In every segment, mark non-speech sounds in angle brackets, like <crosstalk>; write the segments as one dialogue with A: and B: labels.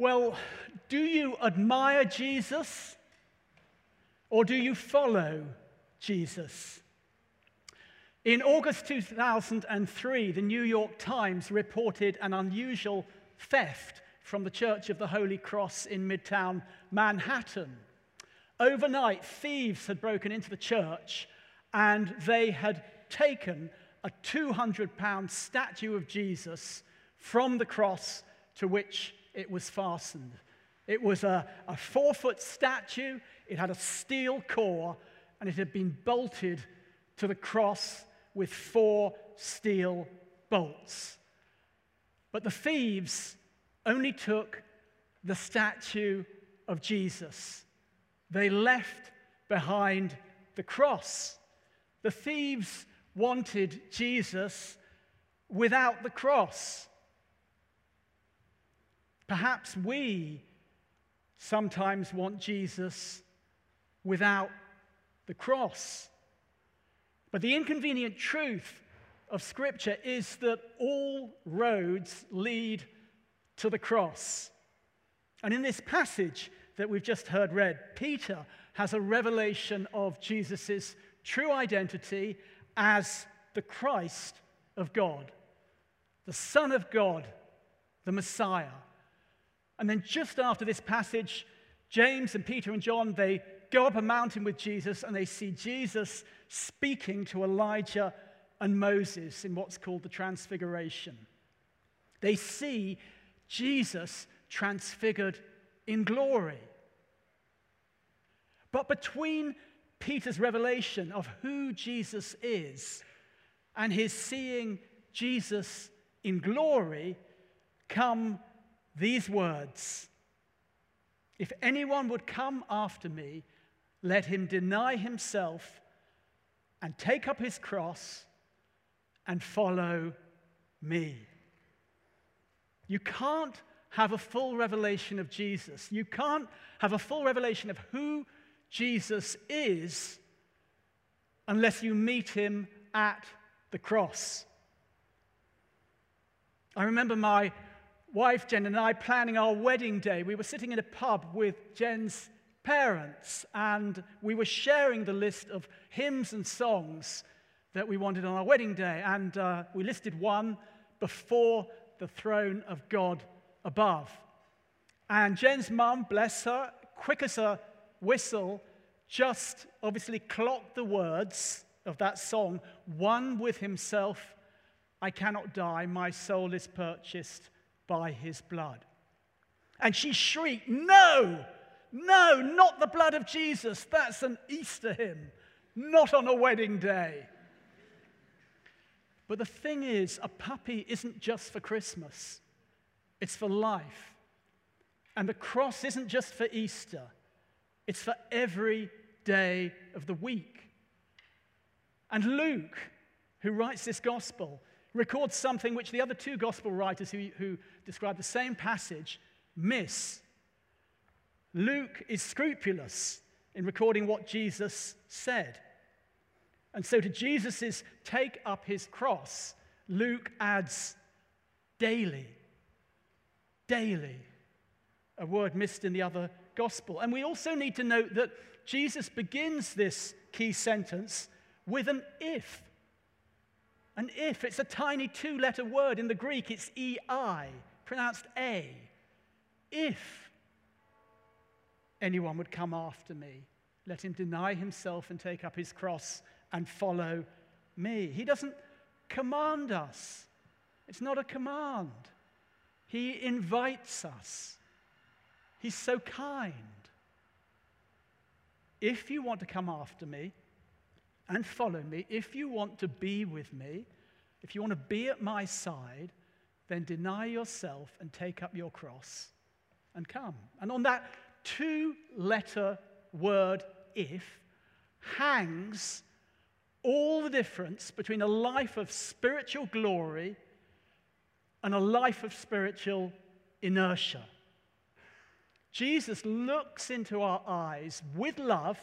A: Well, do you admire Jesus or do you follow Jesus? In August 2003, the New York Times reported an unusual theft from the Church of the Holy Cross in Midtown Manhattan. Overnight, thieves had broken into the church and they had taken a 200 pound statue of Jesus from the cross to which it was fastened. It was a, a four foot statue, it had a steel core, and it had been bolted to the cross with four steel bolts. But the thieves only took the statue of Jesus. They left behind the cross. The thieves wanted Jesus without the cross. Perhaps we sometimes want Jesus without the cross. But the inconvenient truth of Scripture is that all roads lead to the cross. And in this passage that we've just heard read, Peter has a revelation of Jesus' true identity as the Christ of God, the Son of God, the Messiah. And then just after this passage, James and Peter and John, they go up a mountain with Jesus and they see Jesus speaking to Elijah and Moses in what's called the Transfiguration. They see Jesus transfigured in glory. But between Peter's revelation of who Jesus is and his seeing Jesus in glory come these words If anyone would come after me, let him deny himself and take up his cross and follow me. You can't have a full revelation of Jesus. You can't have a full revelation of who Jesus is unless you meet him at the cross. I remember my wife Jen and I planning our wedding day. We were sitting in a pub with Jen's parents, and we were sharing the list of hymns and songs that we wanted on our wedding day. And uh, we listed one before the throne of God above. And Jen's mum, bless her, quick as a whistle, just obviously clocked the words of that song, one with himself, I cannot die, my soul is purchased by his blood. And she shrieked, No, no, not the blood of Jesus. That's an Easter hymn, not on a wedding day. But the thing is, a puppy isn't just for Christmas, it's for life. And the cross isn't just for Easter, it's for every day of the week. And Luke, who writes this gospel, records something which the other two gospel writers who, who describe the same passage miss. Luke is scrupulous in recording what Jesus said. And so to Jesus' take up his cross, Luke adds daily. Daily. A word missed in the other gospel. And we also need to note that Jesus begins this key sentence with an if. An if, it's a tiny two letter word. In the Greek, it's EI, pronounced A. If anyone would come after me, let him deny himself and take up his cross and follow me. He doesn't command us, it's not a command. He invites us. He's so kind. If you want to come after me, and follow me, if you want to be with me, if you want to be at my side, then deny yourself and take up your cross and come. And on that two letter word, if, hangs all the difference between a life of spiritual glory and a life of spiritual inertia. Jesus looks into our eyes with love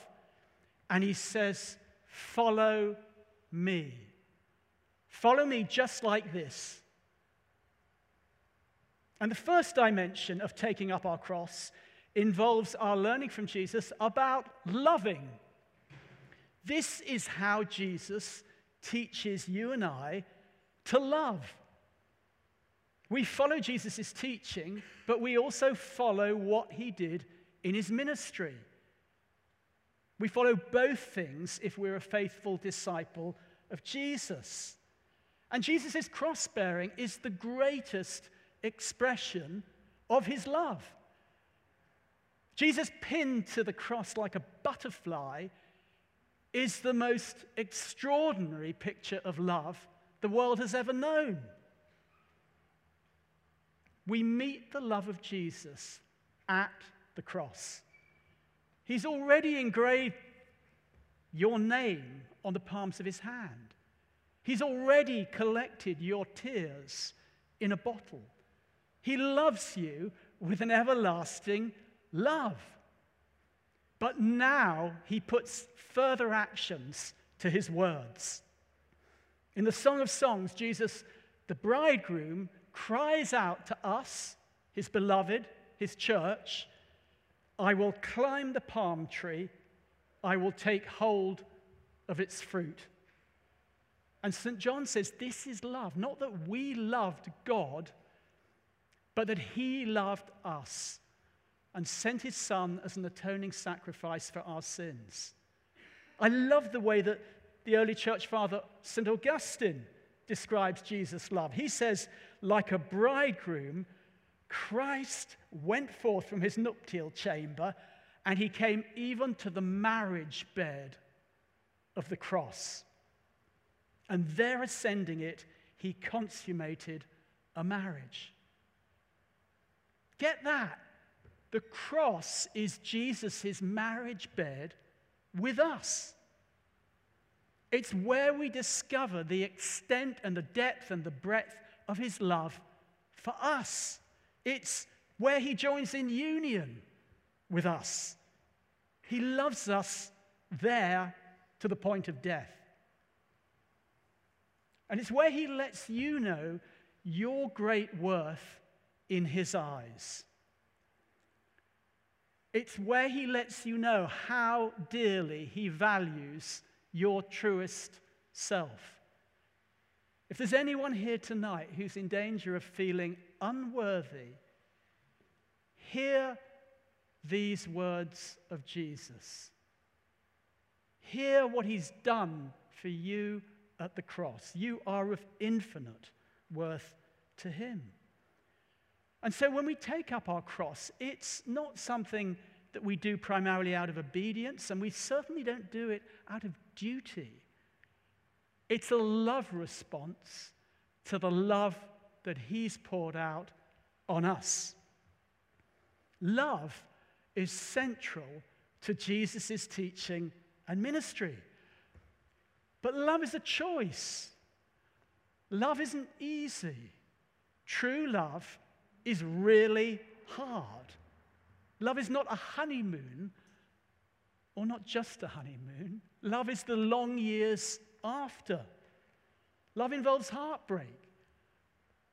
A: and he says, Follow me. Follow me just like this. And the first dimension of taking up our cross involves our learning from Jesus about loving. This is how Jesus teaches you and I to love. We follow Jesus' teaching, but we also follow what he did in his ministry. We follow both things if we're a faithful disciple of Jesus. And Jesus' cross bearing is the greatest expression of his love. Jesus pinned to the cross like a butterfly is the most extraordinary picture of love the world has ever known. We meet the love of Jesus at the cross. He's already engraved your name on the palms of his hand. He's already collected your tears in a bottle. He loves you with an everlasting love. But now he puts further actions to his words. In the Song of Songs, Jesus, the bridegroom, cries out to us, his beloved, his church, I will climb the palm tree, I will take hold of its fruit. And St. John says this is love, not that we loved God, but that he loved us and sent his son as an atoning sacrifice for our sins. I love the way that the early church father, St. Augustine, describes Jesus' love. He says, like a bridegroom Christ went forth from his nuptial chamber and he came even to the marriage bed of the cross. And there ascending it, he consummated a marriage. Get that? The cross is Jesus' marriage bed with us. It's where we discover the extent and the depth and the breadth of his love for us. It's where he joins in union with us. He loves us there to the point of death. And it's where he lets you know your great worth in his eyes. It's where he lets you know how dearly he values your truest self. If there's anyone here tonight who's in danger of feeling unworthy, hear these words of Jesus. Hear what he's done for you at the cross. You are of infinite worth to him. And so when we take up our cross, it's not something that we do primarily out of obedience, and we certainly don't do it out of duty. It's a love response to the love that He's poured out on us. Love is central to Jesus' teaching and ministry. But love is a choice. Love isn't easy. True love is really hard. Love is not a honeymoon, or not just a honeymoon. Love is the long years after. Love involves heartbreak.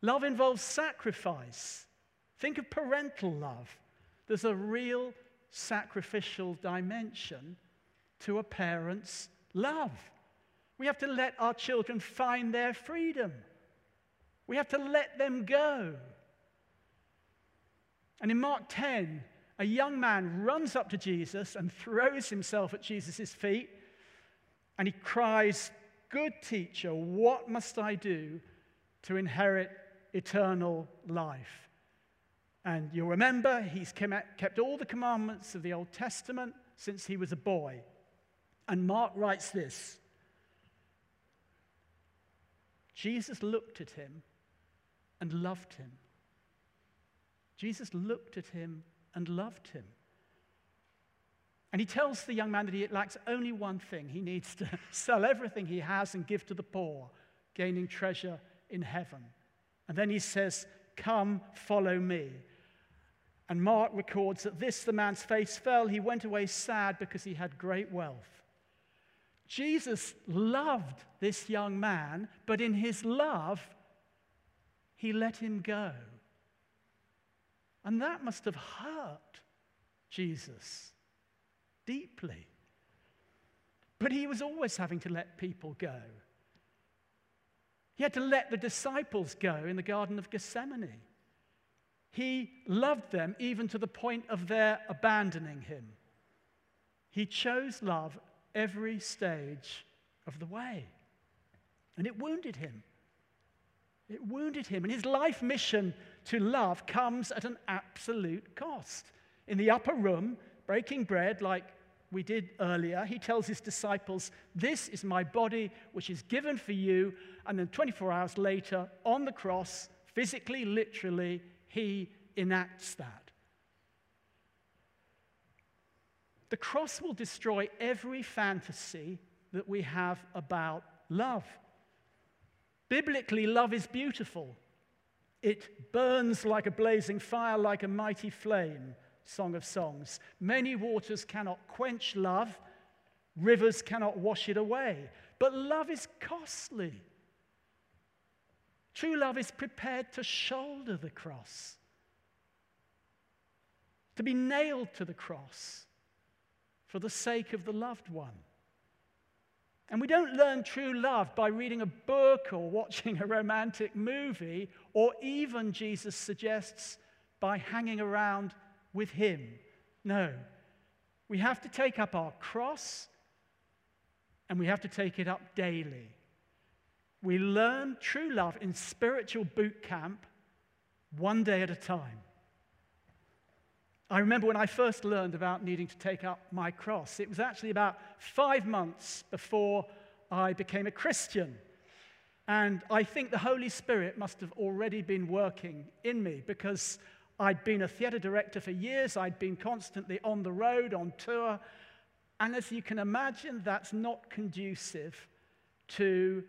A: Love involves sacrifice. Think of parental love. There's a real sacrificial dimension to a parent's love. We have to let our children find their freedom. We have to let them go. And in Mark 10, a young man runs up to Jesus and throws himself at Jesus' feet and he cries, Good teacher, what must I do to inherit eternal life? And you'll remember he's kept all the commandments of the Old Testament since he was a boy. And Mark writes this Jesus looked at him and loved him. Jesus looked at him and loved him. And he tells the young man that he lacks only one thing. He needs to <laughs> sell everything he has and give to the poor, gaining treasure in heaven. And then he says, Come, follow me. And Mark records that this the man's face fell. He went away sad because he had great wealth. Jesus loved this young man, but in his love, he let him go. And that must have hurt Jesus deeply. But he was always having to let people go. He had to let the disciples go in the Garden of Gethsemane. He loved them even to the point of their abandoning him. He chose love every stage of the way. And it wounded him. It wounded him. And his life mission to love comes at an absolute cost. In the upper room, breaking bread like we did earlier, he tells his disciples, This is my body, which is given for you. And then 24 hours later, on the cross, physically, literally, he enacts that. The cross will destroy every fantasy that we have about love. Biblically, love is beautiful. It burns like a blazing fire, like a mighty flame. Song of Songs. Many waters cannot quench love, rivers cannot wash it away. But love is costly. True love is prepared to shoulder the cross, to be nailed to the cross for the sake of the loved one. And we don't learn true love by reading a book or watching a romantic movie, or even, Jesus suggests, by hanging around with Him. No. We have to take up our cross and we have to take it up daily. We learn true love in spiritual boot camp one day at a time. I remember when I first learned about needing to take up my cross, it was actually about five months before I became a Christian. And I think the Holy Spirit must have already been working in me because I'd been a theatre director for years, I'd been constantly on the road, on tour. And as you can imagine, that's not conducive to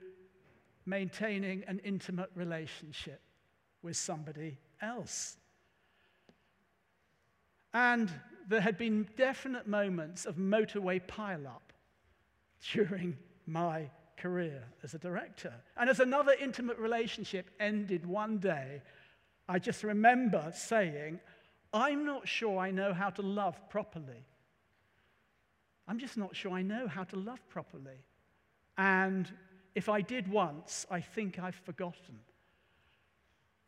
A: maintaining an intimate relationship with somebody else. And there had been definite moments of motorway pileup during my career as a director. And as another intimate relationship ended one day, I just remember saying, I'm not sure I know how to love properly. I'm just not sure I know how to love properly. And if I did once, I think I've forgotten.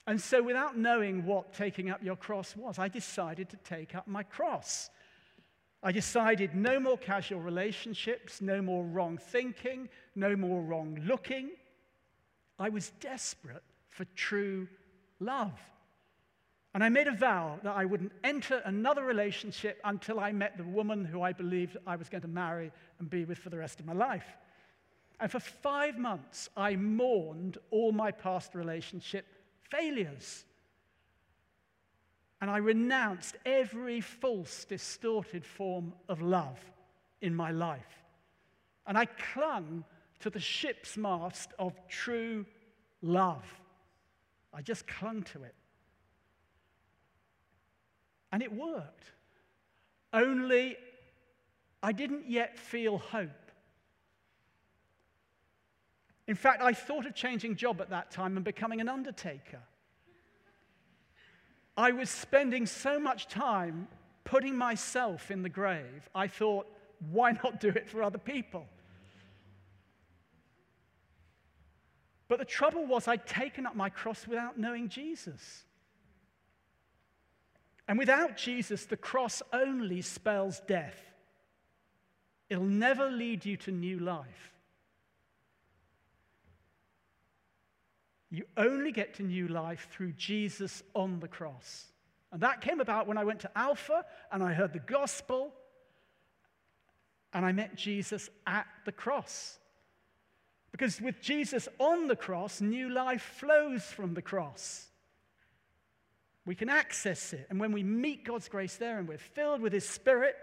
A: And so, without knowing what taking up your cross was, I decided to take up my cross. I decided no more casual relationships, no more wrong thinking, no more wrong looking. I was desperate for true love. And I made a vow that I wouldn't enter another relationship until I met the woman who I believed I was going to marry and be with for the rest of my life. And for five months, I mourned all my past relationship failures. And I renounced every false, distorted form of love in my life. And I clung to the ship's mast of true love. I just clung to it. And it worked. Only I didn't yet feel hope. In fact, I thought of changing job at that time and becoming an undertaker. I was spending so much time putting myself in the grave, I thought, why not do it for other people? But the trouble was, I'd taken up my cross without knowing Jesus. And without Jesus, the cross only spells death. It'll never lead you to new life. You only get to new life through Jesus on the cross. And that came about when I went to Alpha and I heard the gospel and I met Jesus at the cross. Because with Jesus on the cross, new life flows from the cross. We can access it. And when we meet God's grace there and we're filled with His Spirit,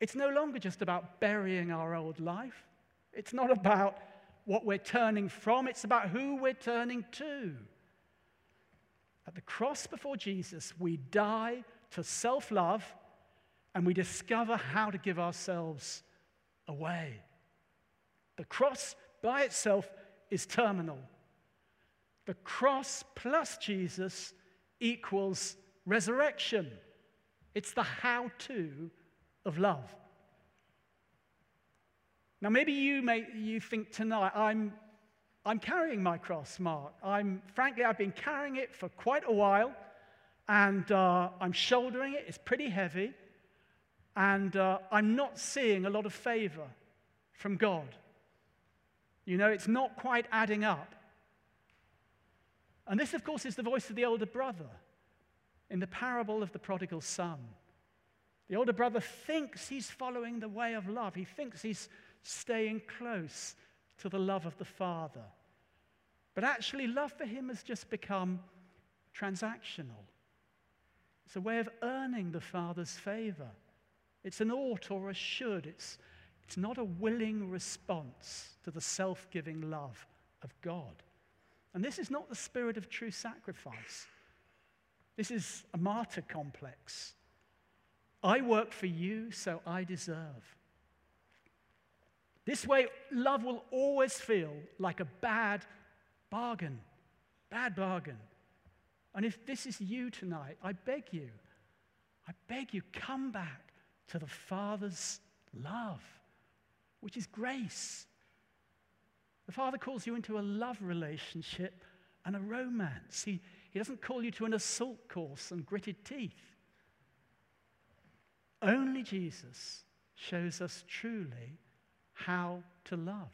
A: it's no longer just about burying our old life. It's not about what we're turning from, it's about who we're turning to. At the cross before Jesus, we die to self love and we discover how to give ourselves away. The cross by itself is terminal. The cross plus Jesus equals resurrection. It's the how to of love. Now, maybe you, may, you think tonight, I'm, I'm carrying my cross, Mark. I'm, frankly, I've been carrying it for quite a while, and uh, I'm shouldering it. It's pretty heavy, and uh, I'm not seeing a lot of favor from God. You know, it's not quite adding up. And this, of course, is the voice of the older brother in the parable of the prodigal son. The older brother thinks he's following the way of love, he thinks he's staying close to the love of the Father. But actually, love for him has just become transactional. It's a way of earning the Father's favor. It's an ought or a should. It's, it's not a willing response to the self giving love of God. And this is not the spirit of true sacrifice. This is a martyr complex. I work for you, so I deserve. This way, love will always feel like a bad bargain. Bad bargain. And if this is you tonight, I beg you, I beg you, come back to the Father's love, which is grace. The Father calls you into a love relationship and a romance. He, he doesn't call you to an assault course and gritted teeth. Only Jesus shows us truly how to love.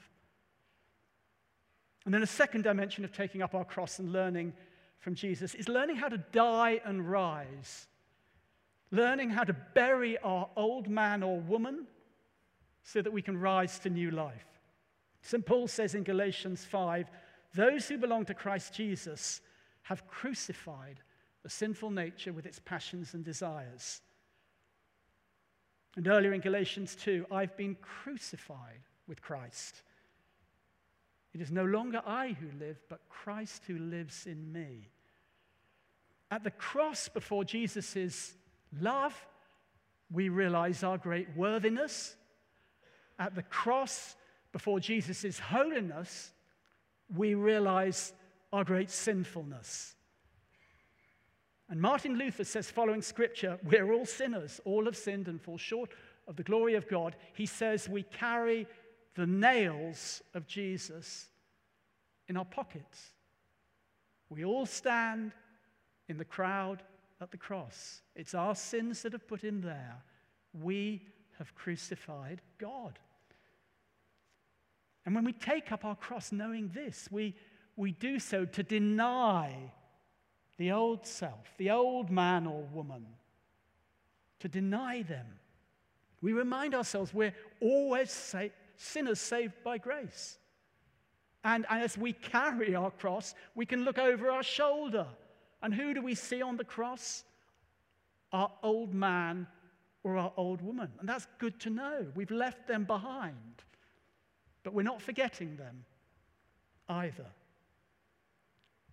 A: And then a second dimension of taking up our cross and learning from Jesus is learning how to die and rise, learning how to bury our old man or woman so that we can rise to new life. St. Paul says in Galatians 5 those who belong to Christ Jesus have crucified the sinful nature with its passions and desires. And earlier in Galatians 2, I've been crucified with Christ. It is no longer I who live, but Christ who lives in me. At the cross before Jesus' love, we realize our great worthiness. At the cross before Jesus' holiness, we realize our great sinfulness. And Martin Luther says, following scripture, we're all sinners. All have sinned and fall short of the glory of God. He says we carry the nails of Jesus in our pockets. We all stand in the crowd at the cross. It's our sins that have put him there. We have crucified God. And when we take up our cross knowing this, we, we do so to deny the old self, the old man or woman, to deny them. We remind ourselves we're always sa- sinners saved by grace. And, and as we carry our cross, we can look over our shoulder. And who do we see on the cross? Our old man or our old woman. And that's good to know. We've left them behind. But we're not forgetting them either.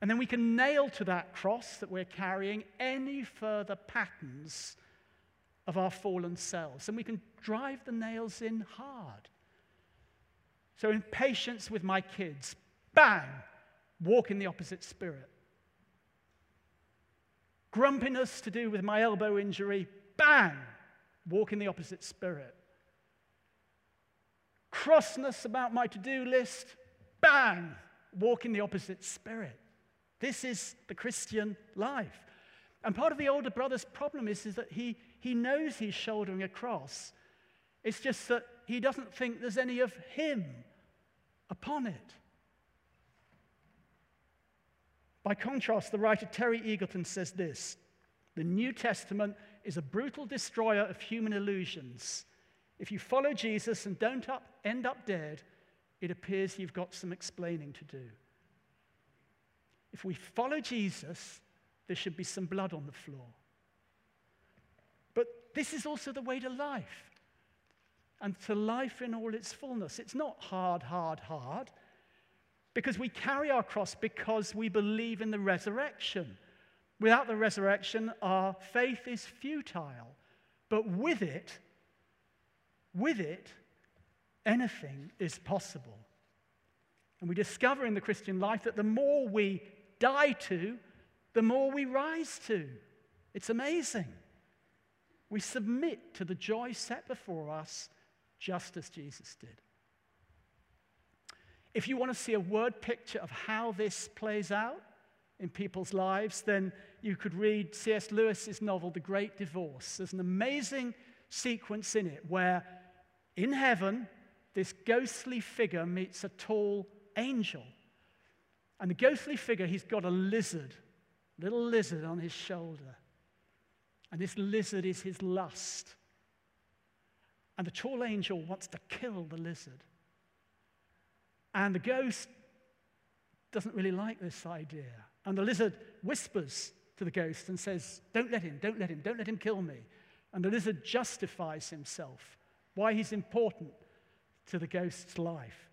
A: And then we can nail to that cross that we're carrying any further patterns of our fallen selves. And we can drive the nails in hard. So, in patience with my kids, bang, walk in the opposite spirit. Grumpiness to do with my elbow injury, bang, walk in the opposite spirit. Crossness about my to do list, bang, walk in the opposite spirit. This is the Christian life. And part of the older brother's problem is, is that he, he knows he's shouldering a cross. It's just that he doesn't think there's any of him upon it. By contrast, the writer Terry Eagleton says this The New Testament is a brutal destroyer of human illusions. If you follow Jesus and don't up, end up dead, it appears you've got some explaining to do. If we follow Jesus, there should be some blood on the floor. But this is also the way to life and to life in all its fullness. It's not hard, hard, hard, because we carry our cross because we believe in the resurrection. Without the resurrection, our faith is futile. But with it, with it, anything is possible. And we discover in the Christian life that the more we die to, the more we rise to. It's amazing. We submit to the joy set before us, just as Jesus did. If you want to see a word picture of how this plays out in people's lives, then you could read C.S. Lewis's novel, The Great Divorce. There's an amazing sequence in it where in heaven, this ghostly figure meets a tall angel. And the ghostly figure, he's got a lizard, little lizard on his shoulder. And this lizard is his lust. And the tall angel wants to kill the lizard. And the ghost doesn't really like this idea. And the lizard whispers to the ghost and says, Don't let him, don't let him, don't let him kill me. And the lizard justifies himself, why he's important to the ghost's life.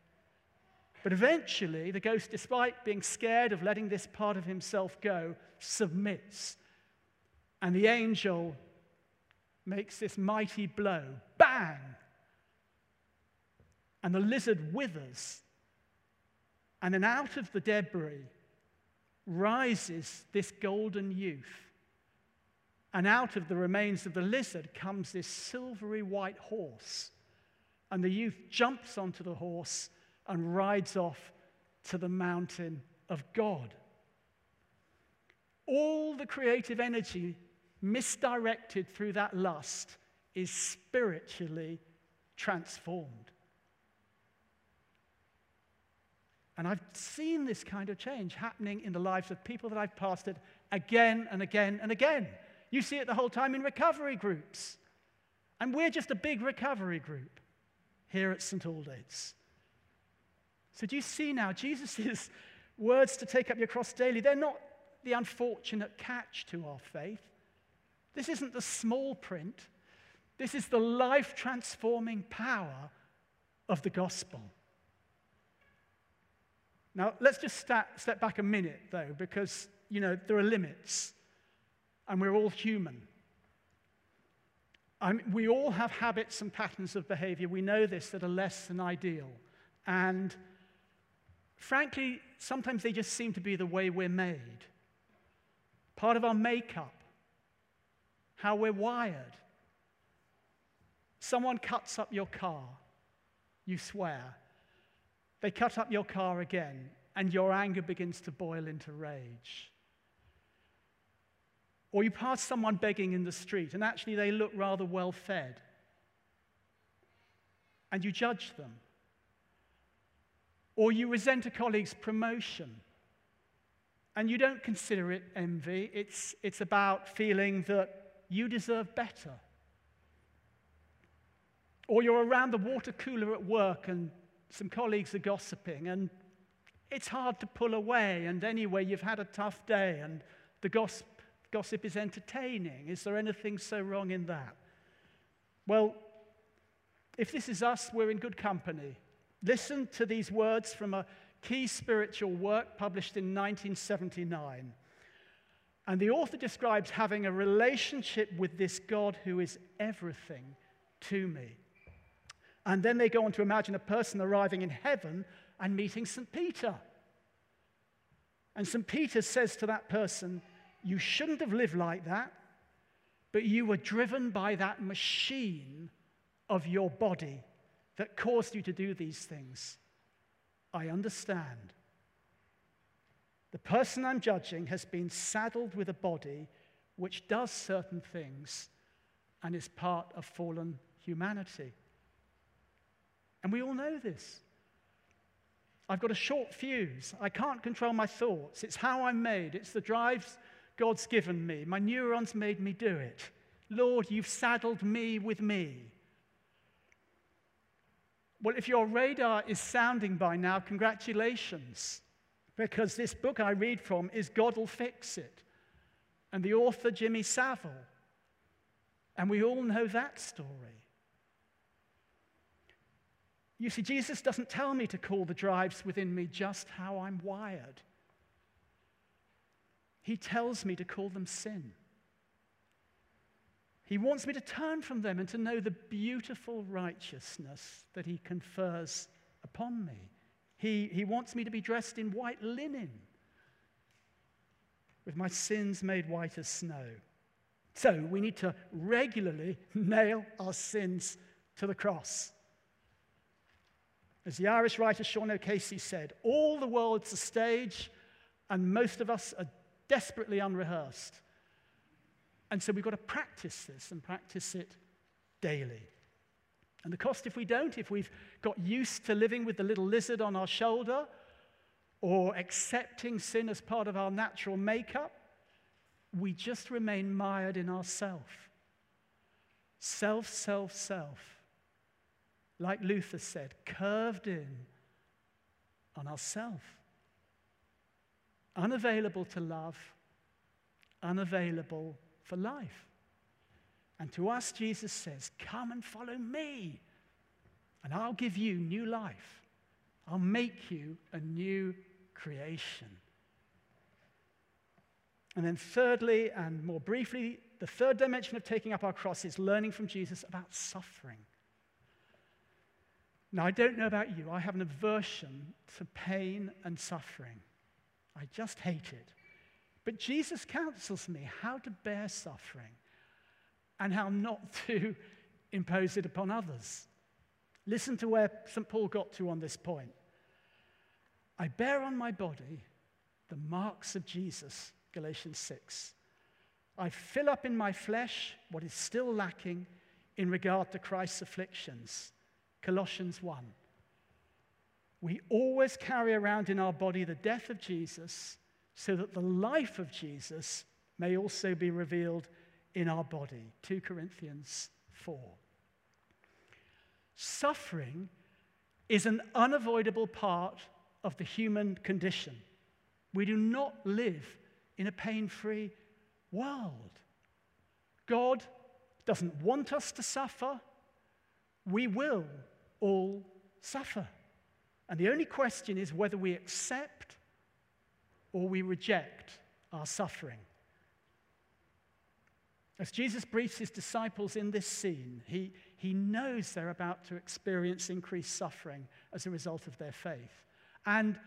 A: But eventually, the ghost, despite being scared of letting this part of himself go, submits. And the angel makes this mighty blow bang! And the lizard withers and then out of the debris rises this golden youth. And out of the remains of the lizard comes this silvery white horse. And the youth jumps onto the horse and rides off to the mountain of God. All the creative energy misdirected through that lust is spiritually transformed. And I've seen this kind of change happening in the lives of people that I've pastored again and again and again. You see it the whole time in recovery groups. And we're just a big recovery group here at St. Aldate's. So do you see now, Jesus' <laughs> words to take up your cross daily, they're not the unfortunate catch to our faith. This isn't the small print. This is the life transforming power of the gospel. Now, let's just step, step back a minute, though, because, you know, there are limits, and we're all human. I mean, we all have habits and patterns of behavior. We know this that are less than ideal. And frankly, sometimes they just seem to be the way we're made. Part of our makeup, how we're wired. Someone cuts up your car, you swear. They cut up your car again, and your anger begins to boil into rage. Or you pass someone begging in the street, and actually they look rather well fed, and you judge them. Or you resent a colleague's promotion, and you don't consider it envy, it's, it's about feeling that you deserve better. Or you're around the water cooler at work and some colleagues are gossiping, and it's hard to pull away. And anyway, you've had a tough day, and the gossip, gossip is entertaining. Is there anything so wrong in that? Well, if this is us, we're in good company. Listen to these words from a key spiritual work published in 1979. And the author describes having a relationship with this God who is everything to me. And then they go on to imagine a person arriving in heaven and meeting St. Peter. And St. Peter says to that person, You shouldn't have lived like that, but you were driven by that machine of your body that caused you to do these things. I understand. The person I'm judging has been saddled with a body which does certain things and is part of fallen humanity. And we all know this. I've got a short fuse. I can't control my thoughts. It's how I'm made, it's the drives God's given me. My neurons made me do it. Lord, you've saddled me with me. Well, if your radar is sounding by now, congratulations. Because this book I read from is God Will Fix It. And the author, Jimmy Savile. And we all know that story. You see, Jesus doesn't tell me to call the drives within me just how I'm wired. He tells me to call them sin. He wants me to turn from them and to know the beautiful righteousness that He confers upon me. He, he wants me to be dressed in white linen. with my sins made white as snow. So we need to regularly nail our sins to the cross. As the Irish writer Sean O'Casey said, all the world's a stage, and most of us are desperately unrehearsed. And so we've got to practice this and practice it daily. And the cost if we don't, if we've got used to living with the little lizard on our shoulder or accepting sin as part of our natural makeup, we just remain mired in ourself. Self, self, self. Like Luther said, curved in on ourself. Unavailable to love, unavailable for life. And to us, Jesus says, Come and follow me, and I'll give you new life. I'll make you a new creation. And then, thirdly, and more briefly, the third dimension of taking up our cross is learning from Jesus about suffering. Now, I don't know about you, I have an aversion to pain and suffering. I just hate it. But Jesus counsels me how to bear suffering and how not <laughs> to impose it upon others. Listen to where St. Paul got to on this point. I bear on my body the marks of Jesus, Galatians 6. I fill up in my flesh what is still lacking in regard to Christ's afflictions, Colossians 1. We always carry around in our body the death of Jesus so that the life of Jesus may also be revealed in our body. 2 Corinthians 4. Suffering is an unavoidable part of the human condition. We do not live in a pain free world. God doesn't want us to suffer. We will all suffer. And the only question is whether we accept or we reject our suffering. As Jesus briefs his disciples in this scene, he, he knows they're about to experience increased suffering as a result of their faith. And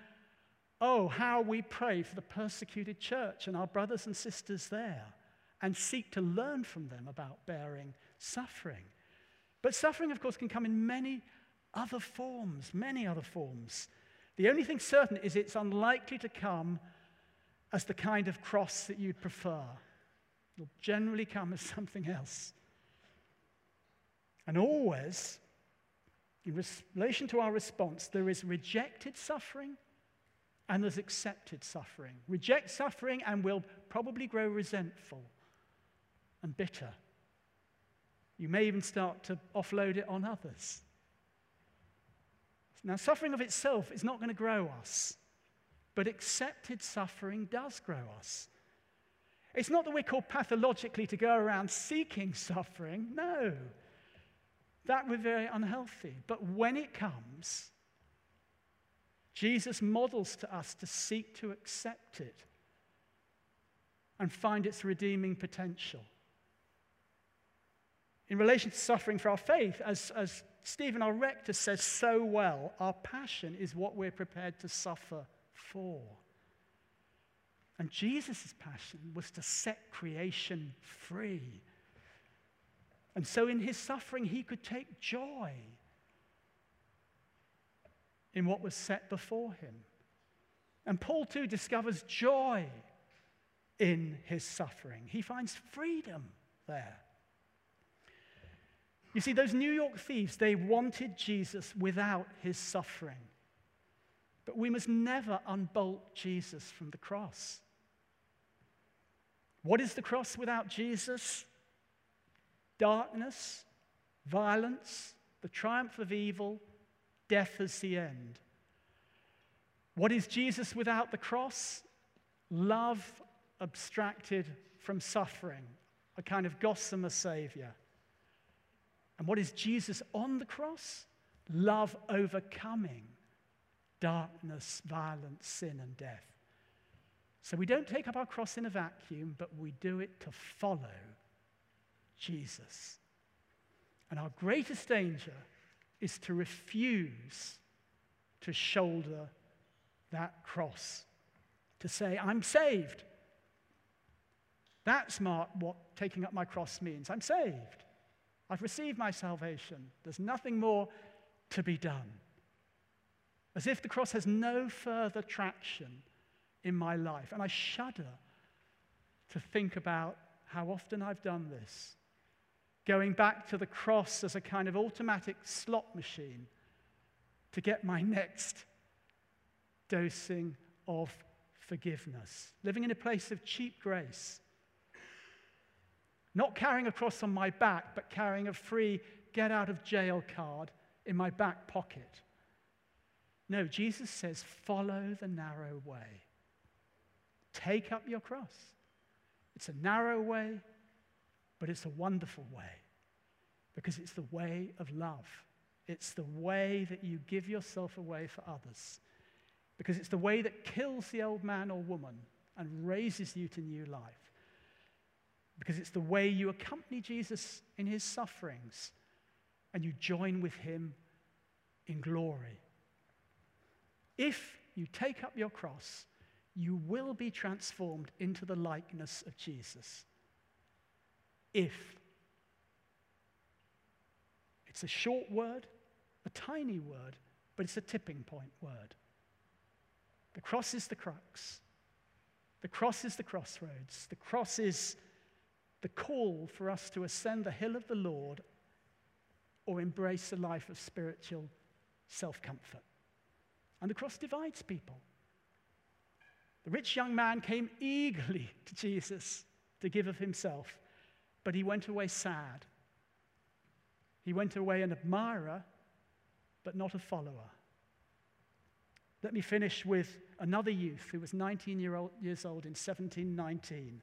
A: oh, how we pray for the persecuted church and our brothers and sisters there and seek to learn from them about bearing suffering. But suffering, of course, can come in many other forms, many other forms. The only thing certain is it's unlikely to come as the kind of cross that you'd prefer It'll generally come as <laughs> something else. And always, in relation to our response, there is rejected suffering and there's accepted suffering. Reject suffering and we'll probably grow resentful and bitter. You may even start to offload it on others. Now, suffering of itself is not going to grow us, but accepted suffering does grow us. It's not that we're called pathologically to go around seeking suffering. No. That would be very unhealthy. But when it comes, Jesus models to us to seek to accept it and find its redeeming potential. In relation to suffering for our faith, as, as Stephen, our rector, says so well, our passion is what we're prepared to suffer for. And Jesus' passion was to set creation free. And so in his suffering, he could take joy in what was set before him. And Paul too discovers joy in his suffering. He finds freedom there. You see, those New York thieves, they wanted Jesus without his suffering. But we must never unbolt Jesus from the cross. What is the cross without Jesus? Darkness, violence, the triumph of evil, death as the end. What is Jesus without the cross? Love abstracted from suffering, a kind of gossamer savior. And what is Jesus on the cross? Love overcoming darkness, violence, sin, and death. So we don't take up our cross in a vacuum, but we do it to follow Jesus. And our greatest danger is to refuse to shoulder that cross, to say, I'm saved, That's Mark, what taking up my cross means. I'm saved. I've received my salvation. There's nothing more to be done. As if the cross has no further traction in my life. And I shudder to think about how often I've done this. Going back to the cross as a kind of automatic slot machine to get my <laughs> next dosing of forgiveness. Living in a place of cheap grace. Not carrying a cross on my back, but carrying a free get out of jail card in my back pocket. No, Jesus says, follow the narrow way. Take up your cross. It's a narrow way, but it's a wonderful way because it's the way of love. It's the way that you give yourself away for others because it's the way that kills the old man or woman and raises you to new life. Because it's the way you accompany Jesus in his sufferings and you join with him in glory. If you take up your cross, you will be transformed into the likeness of Jesus. If. It's a short word, a tiny word, but it's a tipping point word. The cross is the crux. The cross is the crossroads. The cross is the call for us to ascend the hill of the Lord or embrace a life of spiritual self comfort. And the cross divides people. The rich young man came eagerly <laughs> to Jesus to give of himself, but he went away sad. He went away an admirer, but not a follower. Let me finish with another youth who was 19 year old, years old in 1719.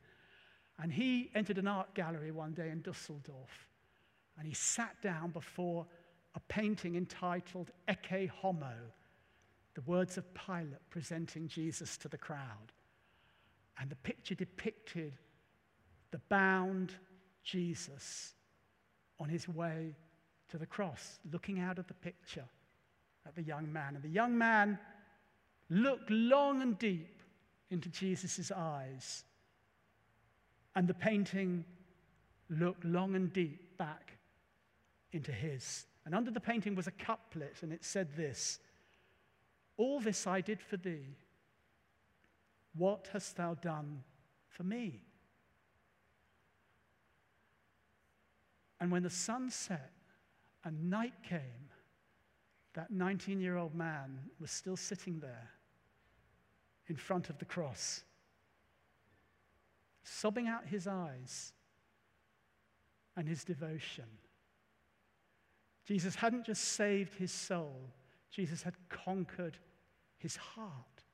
A: And he entered an art gallery one day in Dusseldorf. And he sat down before a painting entitled Ecce Homo, the words of Pilate presenting Jesus to the crowd. And the picture depicted the bound Jesus on his way to the cross, looking out of the picture at the young man. And the young man looked long and deep into Jesus' eyes. And the painting looked long and deep back into his. And under the painting was a couplet, and it said this All this I did for thee. What hast thou done for me? And when the sun set and night came, that 19 year old man was still sitting there in front of the cross, sobbing out his eyes and his devotion. Jesus hadn't just saved his soul, Jesus had conquered his heart.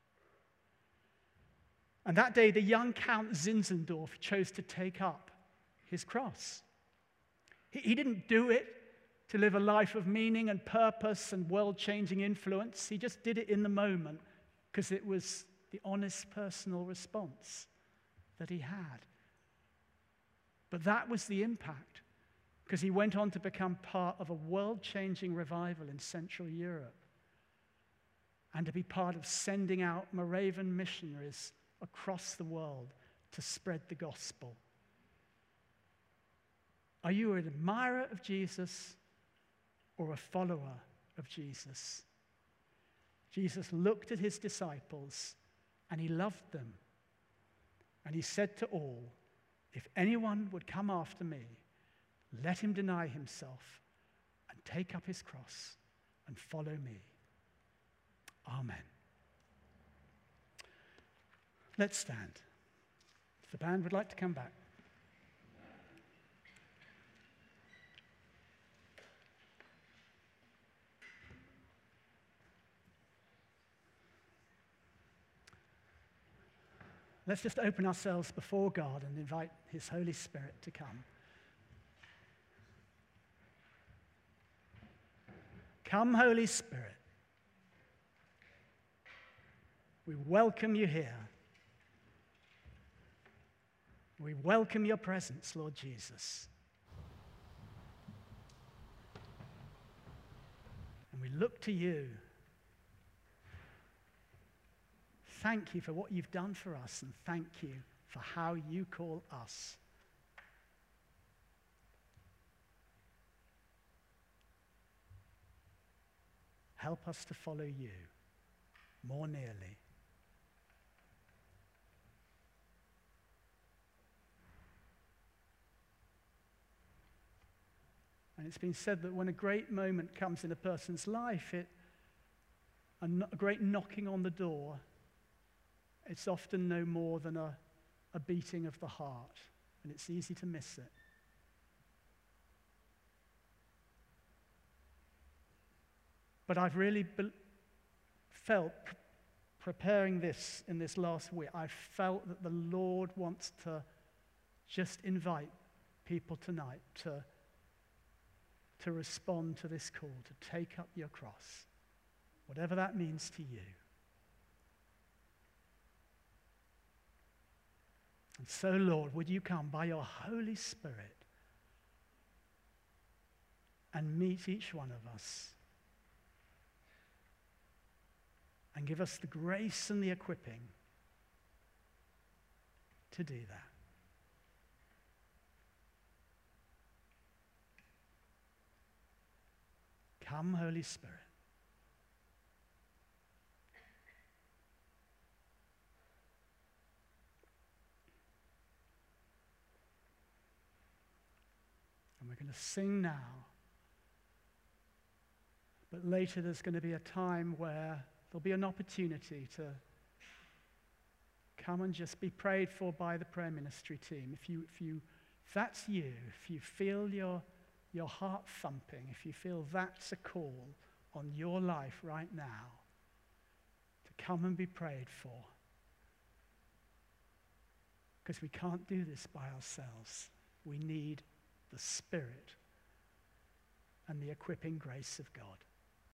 A: And that day, the young Count Zinzendorf chose to take up his cross. He, he didn't do it to live a life of meaning and purpose and world changing influence. He just did it in the moment because it was the honest personal response that he had. But that was the impact because he went on to become part of a world changing revival in Central Europe and to be part of sending out Moravian missionaries across the world to spread the gospel. Are you an admirer of Jesus or a follower of Jesus? Jesus looked at his disciples and he loved them. And he said to all, If anyone would come after me, let him deny himself and take up his cross and follow me. Amen. Let's stand. If the band would like to come back. Let's just open ourselves before God and invite His Holy Spirit to come. Come, Holy Spirit. We welcome you here. We welcome your presence, Lord Jesus. And we look to you thank you for what you've done for us, and thank you for how you call us. Help us to follow you more nearly. And it's been said that when a great moment comes in a person's life, it, a, no, a great knocking on the door, it's often no more than a, a beating of the heart, and it's easy to miss it. But I've really be- felt, pr- preparing this in this last week, I felt that the Lord wants to just invite people tonight to to respond to this call, to take up your cross, whatever that means to you. And so, Lord, would you come by your Holy Spirit and meet each one of us and give us the grace and the equipping to do that. Come, Holy Spirit. Going to sing now. But later there's going to be a time where there'll be an opportunity to come and just be prayed for by the prayer ministry team. If you if you if that's you, if you feel your your heart thumping, if you feel that's a call on your life right now to come and be prayed for, because we can't do this by ourselves. We need the Spirit and the equipping grace of God.